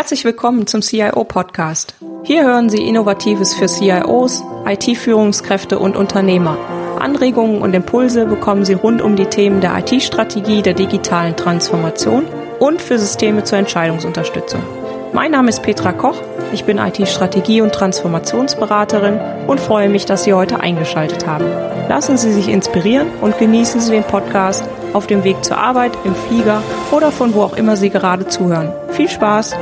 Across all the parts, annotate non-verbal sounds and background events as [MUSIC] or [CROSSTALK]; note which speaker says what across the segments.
Speaker 1: Herzlich willkommen zum CIO Podcast. Hier hören Sie Innovatives für CIOs, IT-Führungskräfte und Unternehmer. Anregungen und Impulse bekommen Sie rund um die Themen der IT-Strategie, der digitalen Transformation und für Systeme zur Entscheidungsunterstützung. Mein Name ist Petra Koch, ich bin IT-Strategie- und Transformationsberaterin und freue mich, dass Sie heute eingeschaltet haben. Lassen Sie sich inspirieren und genießen Sie den Podcast auf dem Weg zur Arbeit, im Flieger oder von wo auch immer Sie gerade zuhören. Viel Spaß!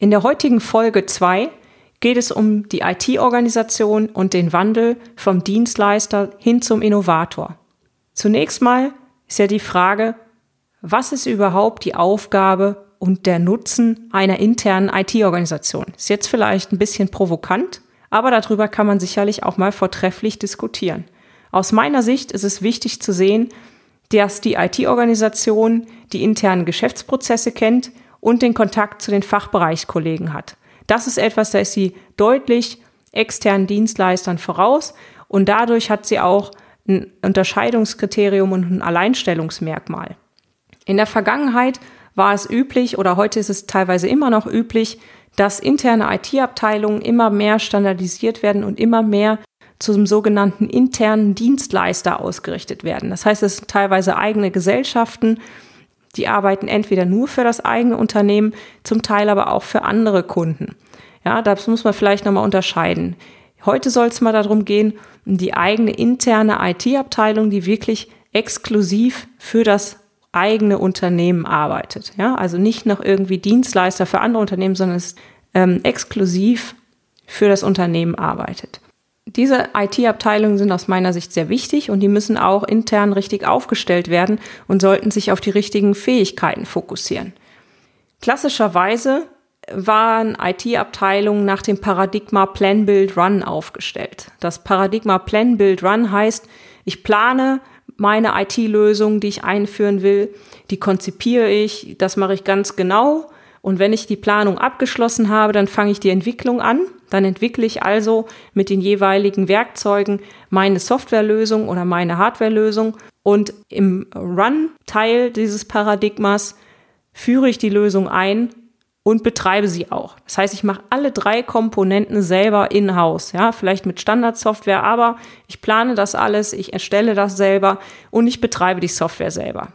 Speaker 1: In der heutigen Folge 2 geht es um die IT-Organisation und den Wandel vom Dienstleister hin zum Innovator. Zunächst mal ist ja die Frage, was ist überhaupt die Aufgabe und der Nutzen einer internen IT-Organisation? Ist jetzt vielleicht ein bisschen provokant, aber darüber kann man sicherlich auch mal vortrefflich diskutieren. Aus meiner Sicht ist es wichtig zu sehen, dass die IT-Organisation die internen Geschäftsprozesse kennt und den Kontakt zu den Fachbereichskollegen hat. Das ist etwas, da ist sie deutlich externen Dienstleistern voraus und dadurch hat sie auch ein Unterscheidungskriterium und ein Alleinstellungsmerkmal. In der Vergangenheit war es üblich oder heute ist es teilweise immer noch üblich, dass interne IT-Abteilungen immer mehr standardisiert werden und immer mehr zum sogenannten internen Dienstleister ausgerichtet werden. Das heißt, es sind teilweise eigene Gesellschaften, die arbeiten entweder nur für das eigene Unternehmen, zum Teil aber auch für andere Kunden. Ja, das muss man vielleicht nochmal unterscheiden. Heute soll es mal darum gehen, die eigene interne IT-Abteilung, die wirklich exklusiv für das eigene Unternehmen arbeitet. Ja, also nicht noch irgendwie Dienstleister für andere Unternehmen, sondern es ähm, exklusiv für das Unternehmen arbeitet. Diese IT-Abteilungen sind aus meiner Sicht sehr wichtig und die müssen auch intern richtig aufgestellt werden und sollten sich auf die richtigen Fähigkeiten fokussieren. Klassischerweise waren IT-Abteilungen nach dem Paradigma Plan, Build, Run aufgestellt. Das Paradigma Plan, Build, Run heißt, ich plane meine IT-Lösung, die ich einführen will, die konzipiere ich, das mache ich ganz genau. Und wenn ich die Planung abgeschlossen habe, dann fange ich die Entwicklung an. Dann entwickle ich also mit den jeweiligen Werkzeugen meine Softwarelösung oder meine Hardwarelösung. Und im Run-Teil dieses Paradigmas führe ich die Lösung ein und betreibe sie auch. Das heißt, ich mache alle drei Komponenten selber in-house, ja, vielleicht mit Standardsoftware, aber ich plane das alles, ich erstelle das selber und ich betreibe die Software selber.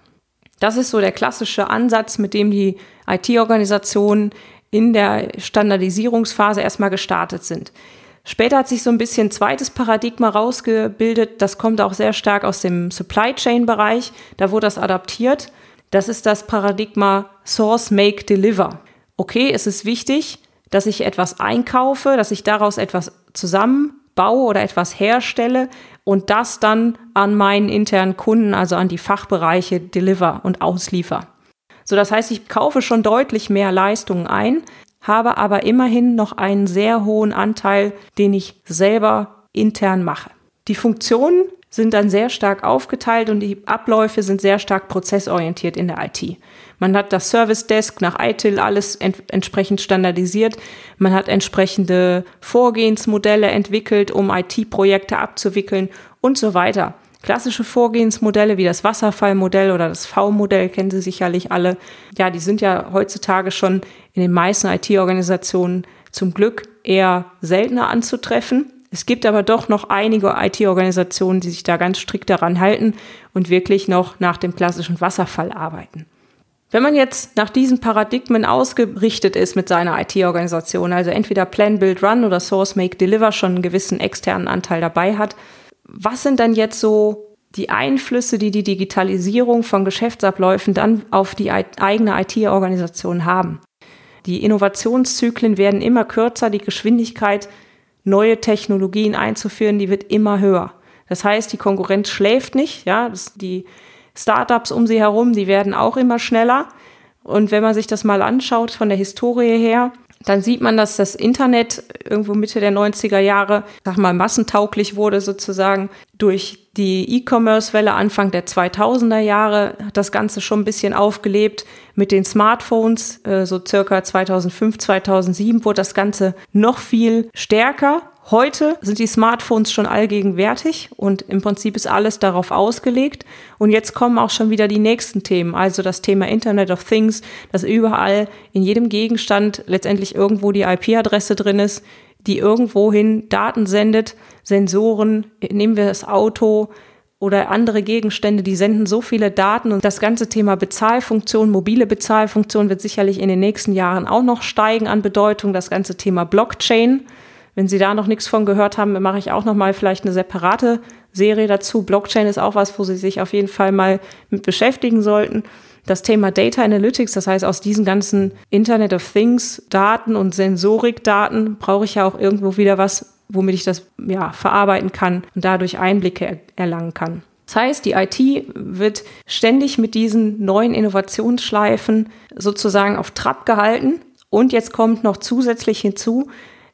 Speaker 1: Das ist so der klassische Ansatz, mit dem die IT-Organisationen in der Standardisierungsphase erstmal gestartet sind. Später hat sich so ein bisschen zweites Paradigma rausgebildet. Das kommt auch sehr stark aus dem Supply Chain Bereich. Da wurde das adaptiert. Das ist das Paradigma Source, Make, Deliver okay, es ist wichtig, dass ich etwas einkaufe, dass ich daraus etwas zusammenbaue oder etwas herstelle und das dann an meinen internen Kunden, also an die Fachbereiche deliver und ausliefer. So, das heißt, ich kaufe schon deutlich mehr Leistungen ein, habe aber immerhin noch einen sehr hohen Anteil, den ich selber intern mache. Die Funktionen sind dann sehr stark aufgeteilt und die Abläufe sind sehr stark prozessorientiert in der IT. Man hat das Service Desk nach ITIL alles ent entsprechend standardisiert. Man hat entsprechende Vorgehensmodelle entwickelt, um IT-Projekte abzuwickeln und so weiter. Klassische Vorgehensmodelle wie das Wasserfallmodell oder das V-Modell kennen Sie sicherlich alle. Ja, die sind ja heutzutage schon in den meisten IT-Organisationen zum Glück eher seltener anzutreffen. Es gibt aber doch noch einige IT-Organisationen, die sich da ganz strikt daran halten und wirklich noch nach dem klassischen Wasserfall arbeiten. Wenn man jetzt nach diesen Paradigmen ausgerichtet ist mit seiner IT-Organisation, also entweder Plan, Build, Run oder Source, Make, Deliver schon einen gewissen externen Anteil dabei hat, was sind dann jetzt so die Einflüsse, die die Digitalisierung von Geschäftsabläufen dann auf die eigene IT-Organisation haben? Die Innovationszyklen werden immer kürzer, die Geschwindigkeit, neue Technologien einzuführen, die wird immer höher. Das heißt, die Konkurrenz schläft nicht, ja, die Startups um sie herum, die werden auch immer schneller. Und wenn man sich das mal anschaut von der Historie her, dann sieht man, dass das Internet irgendwo Mitte der 90er Jahre, sag mal, massentauglich wurde sozusagen durch die E-Commerce-Welle Anfang der 2000er Jahre hat das Ganze schon ein bisschen aufgelebt. Mit den Smartphones, äh, so circa 2005, 2007 wurde das Ganze noch viel stärker. Heute sind die Smartphones schon allgegenwärtig und im Prinzip ist alles darauf ausgelegt. Und jetzt kommen auch schon wieder die nächsten Themen, also das Thema Internet of Things, dass überall in jedem Gegenstand letztendlich irgendwo die IP-Adresse drin ist, die irgendwohin Daten sendet, Sensoren, nehmen wir das Auto, oder andere Gegenstände, die senden so viele Daten und das ganze Thema Bezahlfunktion, mobile Bezahlfunktion wird sicherlich in den nächsten Jahren auch noch steigen an Bedeutung. Das ganze Thema Blockchain. Wenn Sie da noch nichts von gehört haben, mache ich auch noch mal vielleicht eine separate Serie dazu. Blockchain ist auch was, wo Sie sich auf jeden Fall mal mit beschäftigen sollten. Das Thema Data Analytics, das heißt, aus diesen ganzen Internet of Things Daten und Sensorikdaten brauche ich ja auch irgendwo wieder was, womit ich das ja, verarbeiten kann und dadurch Einblicke erlangen kann. Das heißt, die IT wird ständig mit diesen neuen Innovationsschleifen sozusagen auf Trab gehalten. Und jetzt kommt noch zusätzlich hinzu,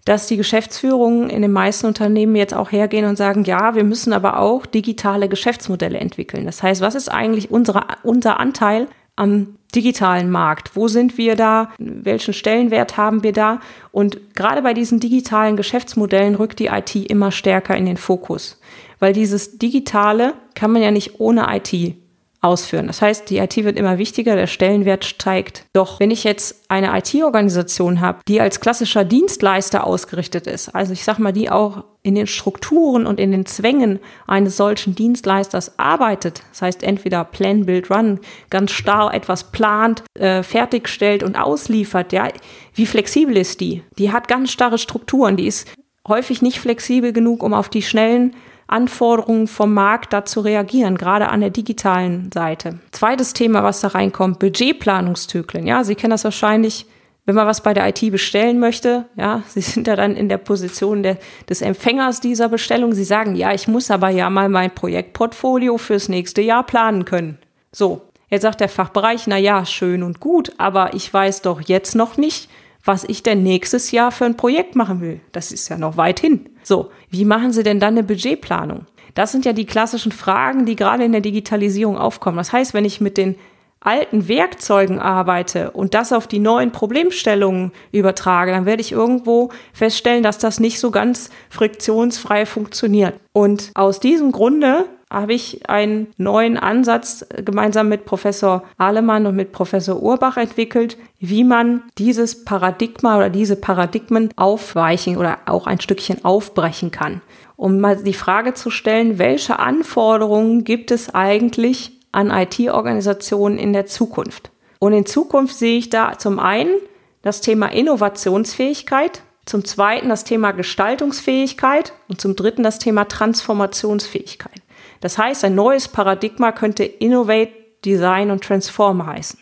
Speaker 1: dass die Geschäftsführungen in den meisten Unternehmen jetzt auch hergehen und sagen, ja, wir müssen aber auch digitale Geschäftsmodelle entwickeln. Das heißt, was ist eigentlich unsere, unser Anteil am digitalen Markt? Wo sind wir da? Welchen Stellenwert haben wir da? Und gerade bei diesen digitalen Geschäftsmodellen rückt die IT immer stärker in den Fokus, weil dieses Digitale kann man ja nicht ohne IT ausführen. Das heißt, die IT wird immer wichtiger, der Stellenwert steigt. Doch wenn ich jetzt eine IT-Organisation habe, die als klassischer Dienstleister ausgerichtet ist, also ich sag mal, die auch in den Strukturen und in den Zwängen eines solchen Dienstleisters arbeitet, das heißt entweder Plan, Build, Run, ganz starr etwas plant, äh, fertigstellt und ausliefert, ja, wie flexibel ist die? Die hat ganz starre Strukturen, die ist häufig nicht flexibel genug, um auf die schnellen Anforderungen vom Markt dazu reagieren, gerade an der digitalen Seite. Zweites Thema, was da reinkommt, Budgetplanungszyklen. Ja, Sie kennen das wahrscheinlich, wenn man was bei der IT bestellen möchte. Ja, [LAUGHS] Sie sind ja dann in der Position der, des Empfängers dieser Bestellung. Sie sagen, ja, ich muss aber ja mal mein Projektportfolio fürs nächste Jahr planen können. So. Jetzt sagt der Fachbereich, na ja, schön und gut, aber ich weiß doch jetzt noch nicht, was ich denn nächstes Jahr für ein Projekt machen will. Das ist ja noch weit hin. So, wie machen Sie denn dann eine Budgetplanung? Das sind ja die klassischen Fragen, die gerade in der Digitalisierung aufkommen. Das heißt, wenn ich mit den alten Werkzeugen arbeite und das auf die neuen Problemstellungen übertrage, dann werde ich irgendwo feststellen, dass das nicht so ganz friktionsfrei funktioniert. Und aus diesem Grunde habe ich einen neuen Ansatz gemeinsam mit Professor Ahlemann und mit Professor Urbach entwickelt, wie man dieses Paradigma oder diese Paradigmen aufweichen oder auch ein Stückchen aufbrechen kann. Um mal die Frage zu stellen, welche Anforderungen gibt es eigentlich an IT-Organisationen in der Zukunft? Und in Zukunft sehe ich da zum einen das Thema Innovationsfähigkeit, zum zweiten das Thema Gestaltungsfähigkeit und zum dritten das Thema Transformationsfähigkeit. Das heißt, ein neues Paradigma könnte Innovate, Design und Transform heißen.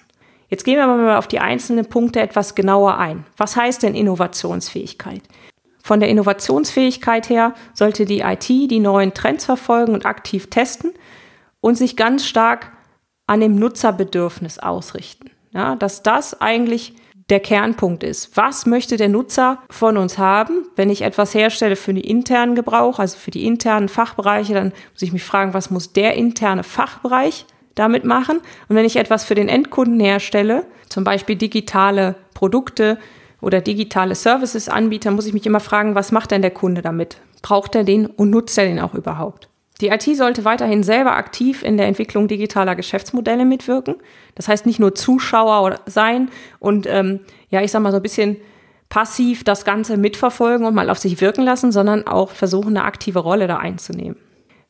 Speaker 1: Jetzt gehen wir mal auf die einzelnen Punkte etwas genauer ein. Was heißt denn Innovationsfähigkeit? Von der Innovationsfähigkeit her sollte die IT die neuen Trends verfolgen und aktiv testen und sich ganz stark an dem Nutzerbedürfnis ausrichten. Ja, dass das eigentlich der Kernpunkt ist. Was möchte der Nutzer von uns haben? Wenn ich etwas herstelle für den internen Gebrauch, also für die internen Fachbereiche, dann muss ich mich fragen, was muss der interne Fachbereich damit machen? Und wenn ich etwas für den Endkunden herstelle, zum Beispiel digitale Produkte oder digitale Services anbiete, muss ich mich immer fragen, was macht denn der Kunde damit? Braucht er den und nutzt er den auch überhaupt? Die IT sollte weiterhin selber aktiv in der Entwicklung digitaler Geschäftsmodelle mitwirken. Das heißt nicht nur Zuschauer sein und ähm, ja, ich sag mal so ein bisschen passiv das Ganze mitverfolgen und mal auf sich wirken lassen, sondern auch versuchen, eine aktive Rolle da einzunehmen.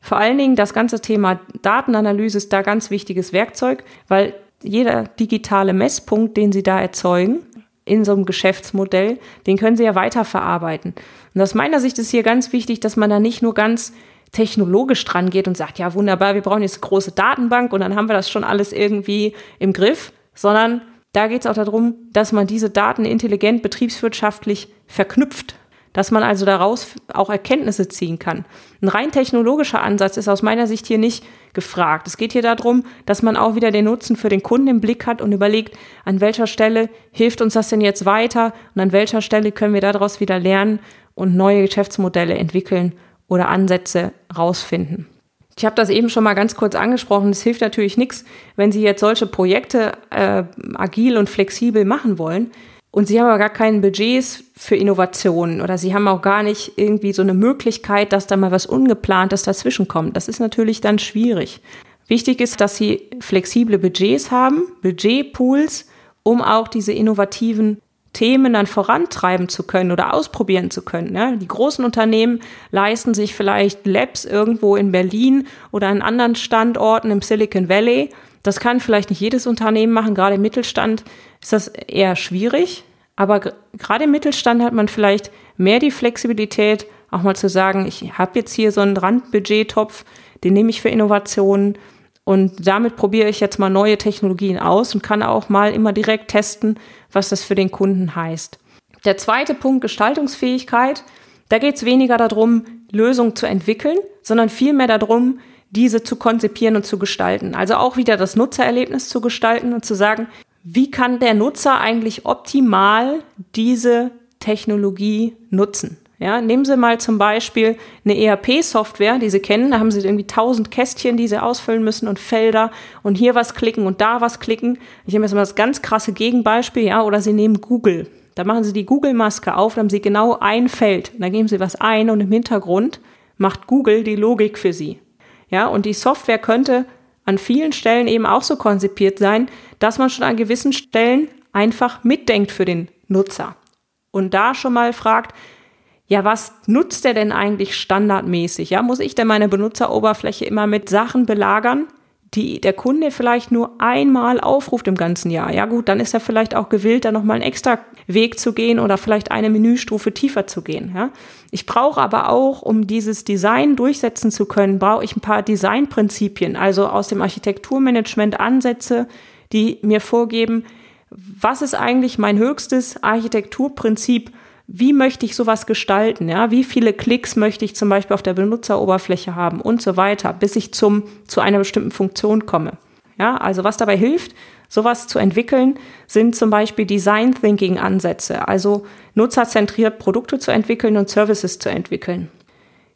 Speaker 1: Vor allen Dingen das ganze Thema Datenanalyse ist da ganz wichtiges Werkzeug, weil jeder digitale Messpunkt, den Sie da erzeugen, in so einem Geschäftsmodell, den können Sie ja weiterverarbeiten. Und aus meiner Sicht ist hier ganz wichtig, dass man da nicht nur ganz technologisch dran geht und sagt, ja wunderbar, wir brauchen jetzt eine große Datenbank und dann haben wir das schon alles irgendwie im Griff, sondern da geht es auch darum, dass man diese Daten intelligent betriebswirtschaftlich verknüpft, dass man also daraus auch Erkenntnisse ziehen kann. Ein rein technologischer Ansatz ist aus meiner Sicht hier nicht gefragt. Es geht hier darum, dass man auch wieder den Nutzen für den Kunden im Blick hat und überlegt, an welcher Stelle hilft uns das denn jetzt weiter und an welcher Stelle können wir daraus wieder lernen und neue Geschäftsmodelle entwickeln oder Ansätze rausfinden. Ich habe das eben schon mal ganz kurz angesprochen. Es hilft natürlich nichts, wenn Sie jetzt solche Projekte äh, agil und flexibel machen wollen, und sie haben aber gar keinen Budgets für Innovationen oder sie haben auch gar nicht irgendwie so eine Möglichkeit, dass da mal was Ungeplantes dazwischen kommt. Das ist natürlich dann schwierig. Wichtig ist, dass sie flexible Budgets haben, Budgetpools, um auch diese innovativen Themen dann vorantreiben zu können oder ausprobieren zu können. Ne? Die großen Unternehmen leisten sich vielleicht Labs irgendwo in Berlin oder an anderen Standorten im Silicon Valley. Das kann vielleicht nicht jedes Unternehmen machen. Gerade im Mittelstand ist das eher schwierig. Aber gerade im Mittelstand hat man vielleicht mehr die Flexibilität, auch mal zu sagen, ich habe jetzt hier so einen Randbudgettopf, den nehme ich für Innovationen und damit probiere ich jetzt mal neue Technologien aus und kann auch mal immer direkt testen, was das für den Kunden heißt. Der zweite Punkt, Gestaltungsfähigkeit. Da geht es weniger darum, Lösungen zu entwickeln, sondern vielmehr darum, diese zu konzipieren und zu gestalten. Also auch wieder das Nutzererlebnis zu gestalten und zu sagen, wie kann der Nutzer eigentlich optimal diese Technologie nutzen? Ja, nehmen Sie mal zum Beispiel eine ERP-Software, die Sie kennen. Da haben Sie irgendwie tausend Kästchen, die Sie ausfüllen müssen und Felder und hier was klicken und da was klicken. Ich nehme jetzt mal das ganz krasse Gegenbeispiel, ja, oder Sie nehmen Google. Da machen Sie die Google-Maske auf, da haben Sie genau ein Feld. Da geben Sie was ein und im Hintergrund macht Google die Logik für Sie. Ja, und die Software könnte an vielen Stellen eben auch so konzipiert sein, dass man schon an gewissen Stellen einfach mitdenkt für den Nutzer. Und da schon mal fragt, ja, was nutzt der denn eigentlich standardmäßig? Ja, muss ich denn meine Benutzeroberfläche immer mit Sachen belagern, die der Kunde vielleicht nur einmal aufruft im ganzen Jahr? Ja, gut, dann ist er vielleicht auch gewillt, da nochmal einen extra Weg zu gehen oder vielleicht eine Menüstufe tiefer zu gehen. Ja, ich brauche aber auch, um dieses Design durchsetzen zu können, brauche ich ein paar Designprinzipien, also aus dem Architekturmanagement Ansätze, die mir vorgeben, was ist eigentlich mein höchstes Architekturprinzip, wie möchte ich sowas gestalten, ja, wie viele Klicks möchte ich zum Beispiel auf der Benutzeroberfläche haben und so weiter, bis ich zum, zu einer bestimmten Funktion komme. Ja, also was dabei hilft, sowas zu entwickeln, sind zum Beispiel Design Thinking Ansätze, also nutzerzentriert Produkte zu entwickeln und Services zu entwickeln.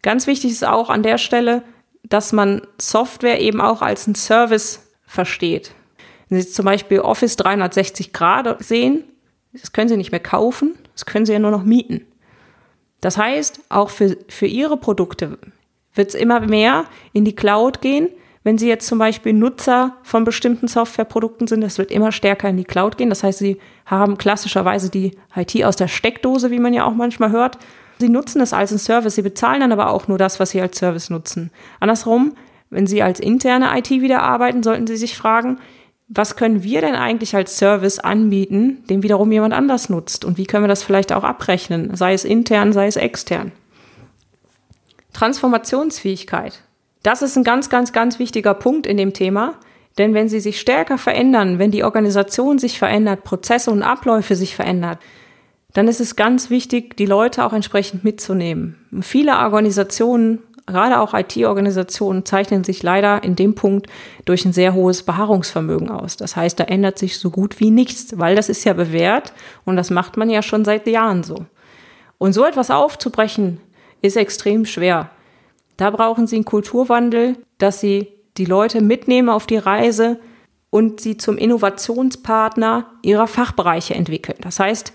Speaker 1: Ganz wichtig ist auch an der Stelle, dass man Software eben auch als ein Service versteht. Wenn Sie zum Beispiel Office 360 Grad sehen, das können Sie nicht mehr kaufen, das können Sie ja nur noch mieten. Das heißt, auch für, für Ihre Produkte wird es immer mehr in die Cloud gehen. Wenn Sie jetzt zum Beispiel Nutzer von bestimmten Softwareprodukten sind, das wird immer stärker in die Cloud gehen. Das heißt, Sie haben klassischerweise die IT aus der Steckdose, wie man ja auch manchmal hört. Sie nutzen es als ein Service. Sie bezahlen dann aber auch nur das, was Sie als Service nutzen. Andersrum, wenn Sie als interne IT wieder arbeiten, sollten Sie sich fragen, was können wir denn eigentlich als Service anbieten, den wiederum jemand anders nutzt? Und wie können wir das vielleicht auch abrechnen, sei es intern, sei es extern? Transformationsfähigkeit. Das ist ein ganz, ganz, ganz wichtiger Punkt in dem Thema. Denn wenn sie sich stärker verändern, wenn die Organisation sich verändert, Prozesse und Abläufe sich verändern, dann ist es ganz wichtig, die Leute auch entsprechend mitzunehmen. Viele Organisationen gerade auch IT-Organisationen zeichnen sich leider in dem Punkt durch ein sehr hohes Beharrungsvermögen aus. Das heißt, da ändert sich so gut wie nichts, weil das ist ja bewährt und das macht man ja schon seit Jahren so. Und so etwas aufzubrechen, ist extrem schwer. Da brauchen Sie einen Kulturwandel, dass Sie die Leute mitnehmen auf die Reise und sie zum Innovationspartner ihrer Fachbereiche entwickeln. Das heißt,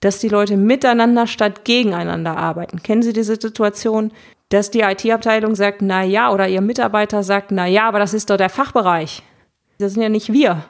Speaker 1: dass die Leute miteinander statt gegeneinander arbeiten. Kennen Sie diese Situation? Dass die IT-Abteilung sagt, na ja, oder ihr Mitarbeiter sagt, na ja, aber das ist doch der Fachbereich. Das sind ja nicht wir.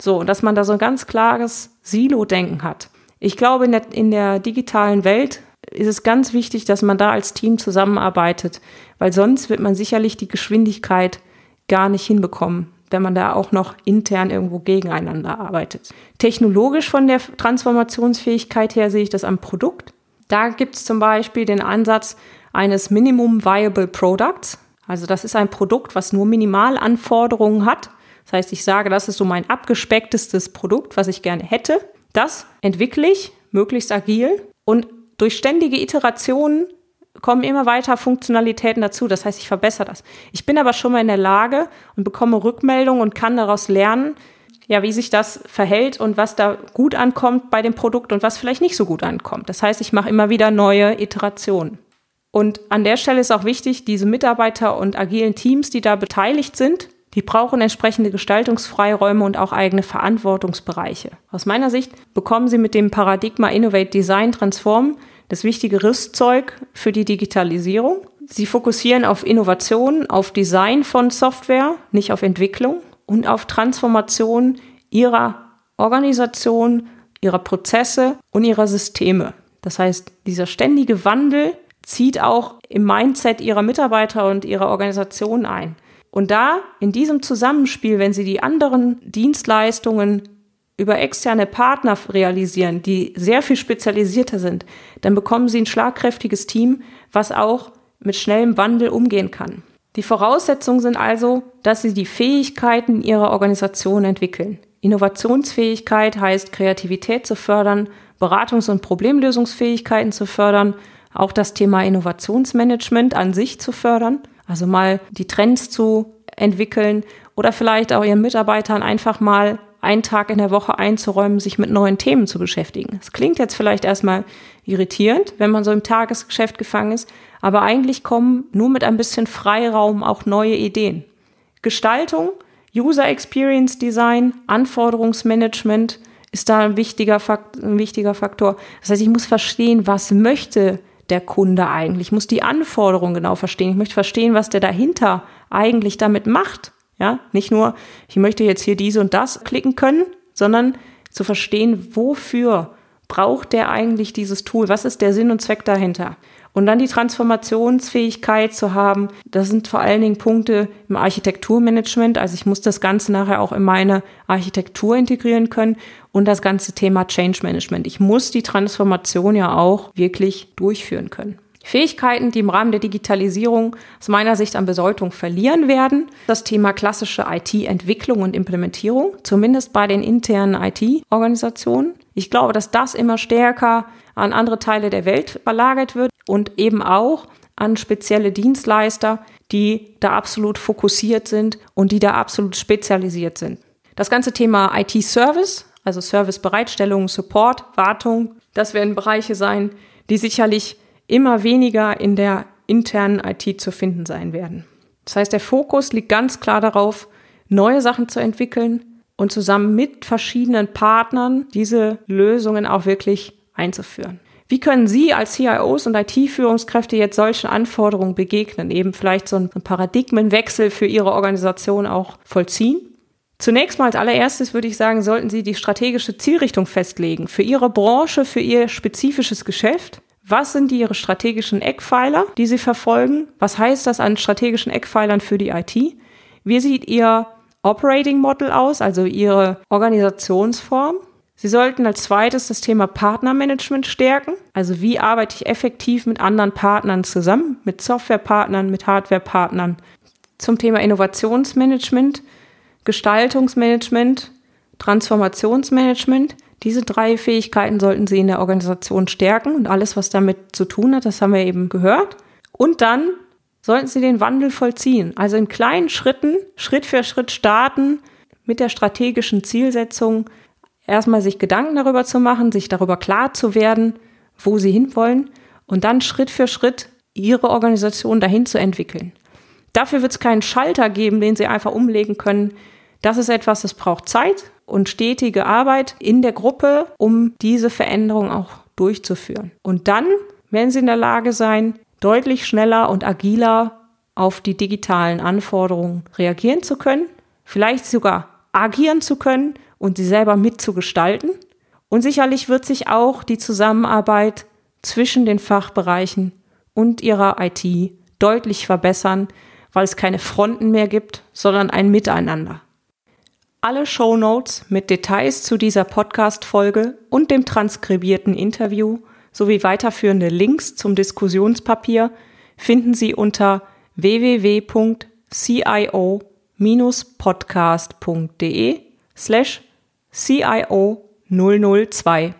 Speaker 1: So, dass man da so ein ganz klares Silo-Denken hat. Ich glaube, in der, in der digitalen Welt ist es ganz wichtig, dass man da als Team zusammenarbeitet, weil sonst wird man sicherlich die Geschwindigkeit gar nicht hinbekommen, wenn man da auch noch intern irgendwo gegeneinander arbeitet. Technologisch von der Transformationsfähigkeit her sehe ich das am Produkt. Da gibt es zum Beispiel den Ansatz, eines Minimum Viable Products. Also das ist ein Produkt, was nur Minimalanforderungen hat. Das heißt, ich sage, das ist so mein abgespecktestes Produkt, was ich gerne hätte. Das entwickle ich möglichst agil und durch ständige Iterationen kommen immer weiter Funktionalitäten dazu. Das heißt, ich verbessere das. Ich bin aber schon mal in der Lage und bekomme Rückmeldungen und kann daraus lernen, ja, wie sich das verhält und was da gut ankommt bei dem Produkt und was vielleicht nicht so gut ankommt. Das heißt, ich mache immer wieder neue Iterationen. Und an der Stelle ist auch wichtig, diese Mitarbeiter und agilen Teams, die da beteiligt sind, Die brauchen entsprechende Gestaltungsfreiräume und auch eigene Verantwortungsbereiche. Aus meiner Sicht bekommen sie mit dem Paradigma Innovate Design Transform das wichtige Rüstzeug für die Digitalisierung. Sie fokussieren auf Innovation, auf Design von Software, nicht auf Entwicklung und auf Transformation ihrer Organisation, ihrer Prozesse und ihrer Systeme. Das heißt, dieser ständige Wandel zieht auch im Mindset ihrer Mitarbeiter und ihrer Organisation ein. Und da, in diesem Zusammenspiel, wenn sie die anderen Dienstleistungen über externe Partner realisieren, die sehr viel spezialisierter sind, dann bekommen sie ein schlagkräftiges Team, was auch mit schnellem Wandel umgehen kann. Die Voraussetzungen sind also, dass sie die Fähigkeiten ihrer Organisation entwickeln. Innovationsfähigkeit heißt, Kreativität zu fördern, Beratungs- und Problemlösungsfähigkeiten zu fördern, auch das Thema Innovationsmanagement an sich zu fördern, also mal die Trends zu entwickeln oder vielleicht auch ihren Mitarbeitern einfach mal einen Tag in der Woche einzuräumen, sich mit neuen Themen zu beschäftigen. Es klingt jetzt vielleicht erstmal irritierend, wenn man so im Tagesgeschäft gefangen ist, aber eigentlich kommen nur mit ein bisschen Freiraum auch neue Ideen. Gestaltung, User Experience Design, Anforderungsmanagement ist da ein wichtiger, Fakt, ein wichtiger Faktor. Das heißt, ich muss verstehen, was möchte der Kunde eigentlich? Ich muss die Anforderungen genau verstehen. Ich möchte verstehen, was der dahinter eigentlich damit macht. Ja, nicht nur, ich möchte jetzt hier diese und das klicken können, sondern zu verstehen, wofür braucht der eigentlich dieses Tool? Was ist der Sinn und Zweck dahinter? Und dann die Transformationsfähigkeit zu haben, das sind vor allen Dingen Punkte im Architekturmanagement. Also ich muss das Ganze nachher auch in meine Architektur integrieren können und das ganze Thema Change Management. Ich muss die Transformation ja auch wirklich durchführen können. Fähigkeiten, die im Rahmen der Digitalisierung aus meiner Sicht an Bedeutung verlieren werden. Das Thema klassische IT-Entwicklung und Implementierung, zumindest bei den internen IT-Organisationen. Ich glaube, dass das immer stärker an andere Teile der Welt verlagert wird und eben auch an spezielle Dienstleister, die da absolut fokussiert sind und die da absolut spezialisiert sind. Das ganze Thema IT-Service, also Servicebereitstellung, Support, Wartung, das werden Bereiche sein, die sicherlich immer weniger in der internen IT zu finden sein werden. Das heißt, der Fokus liegt ganz klar darauf, neue Sachen zu entwickeln und zusammen mit verschiedenen Partnern diese Lösungen auch wirklich einzuführen. Wie können Sie als CIOs und IT-Führungskräfte jetzt solchen Anforderungen begegnen? Eben vielleicht so einen Paradigmenwechsel für Ihre Organisation auch vollziehen? Zunächst mal als allererstes würde ich sagen, sollten Sie die strategische Zielrichtung festlegen für Ihre Branche, für Ihr spezifisches Geschäft. Was sind Ihre strategischen Eckpfeiler, die Sie verfolgen? Was heißt das an strategischen Eckpfeilern für die IT? Wie sieht Ihr Operating Model aus, also Ihre Organisationsform? Sie sollten als zweites das Thema Partnermanagement stärken. Also wie arbeite ich effektiv mit anderen Partnern zusammen, mit Softwarepartnern, mit Hardwarepartnern. Zum Thema Innovationsmanagement, Gestaltungsmanagement, Transformationsmanagement. Diese drei Fähigkeiten sollten Sie in der Organisation stärken und alles, was damit zu tun hat, das haben wir eben gehört. Und dann sollten Sie den Wandel vollziehen. Also in kleinen Schritten, Schritt für Schritt starten mit der strategischen Zielsetzung, erstmal sich Gedanken darüber zu machen, sich darüber klar zu werden, wo sie hinwollen und dann Schritt für Schritt ihre Organisation dahin zu entwickeln. Dafür wird es keinen Schalter geben, den sie einfach umlegen können. Das ist etwas, das braucht Zeit und stetige Arbeit in der Gruppe, um diese Veränderung auch durchzuführen. Und dann werden sie in der Lage sein, deutlich schneller und agiler auf die digitalen Anforderungen reagieren zu können, vielleicht sogar agieren zu können und sie selber mitzugestalten. Und sicherlich wird sich auch die Zusammenarbeit zwischen den Fachbereichen und ihrer IT deutlich verbessern, weil es keine Fronten mehr gibt, sondern ein Miteinander. Alle Show Notes mit Details zu dieser Podcast-Folge und dem transkribierten Interview sowie weiterführende Links zum Diskussionspapier finden Sie unter www.cio-podcast.de slash CIO 002.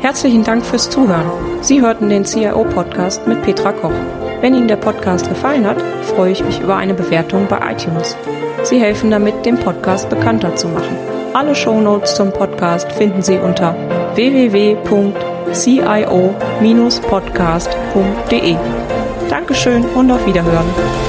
Speaker 1: Herzlichen Dank fürs Zuhören. Sie hörten den CIO-Podcast mit Petra Koch. Wenn Ihnen der Podcast gefallen hat, freue ich mich über eine Bewertung bei iTunes. Sie helfen damit, den Podcast bekannter zu machen. Alle Shownotes zum Podcast finden Sie unter www.cio-podcast.de. Dankeschön und auf Wiederhören.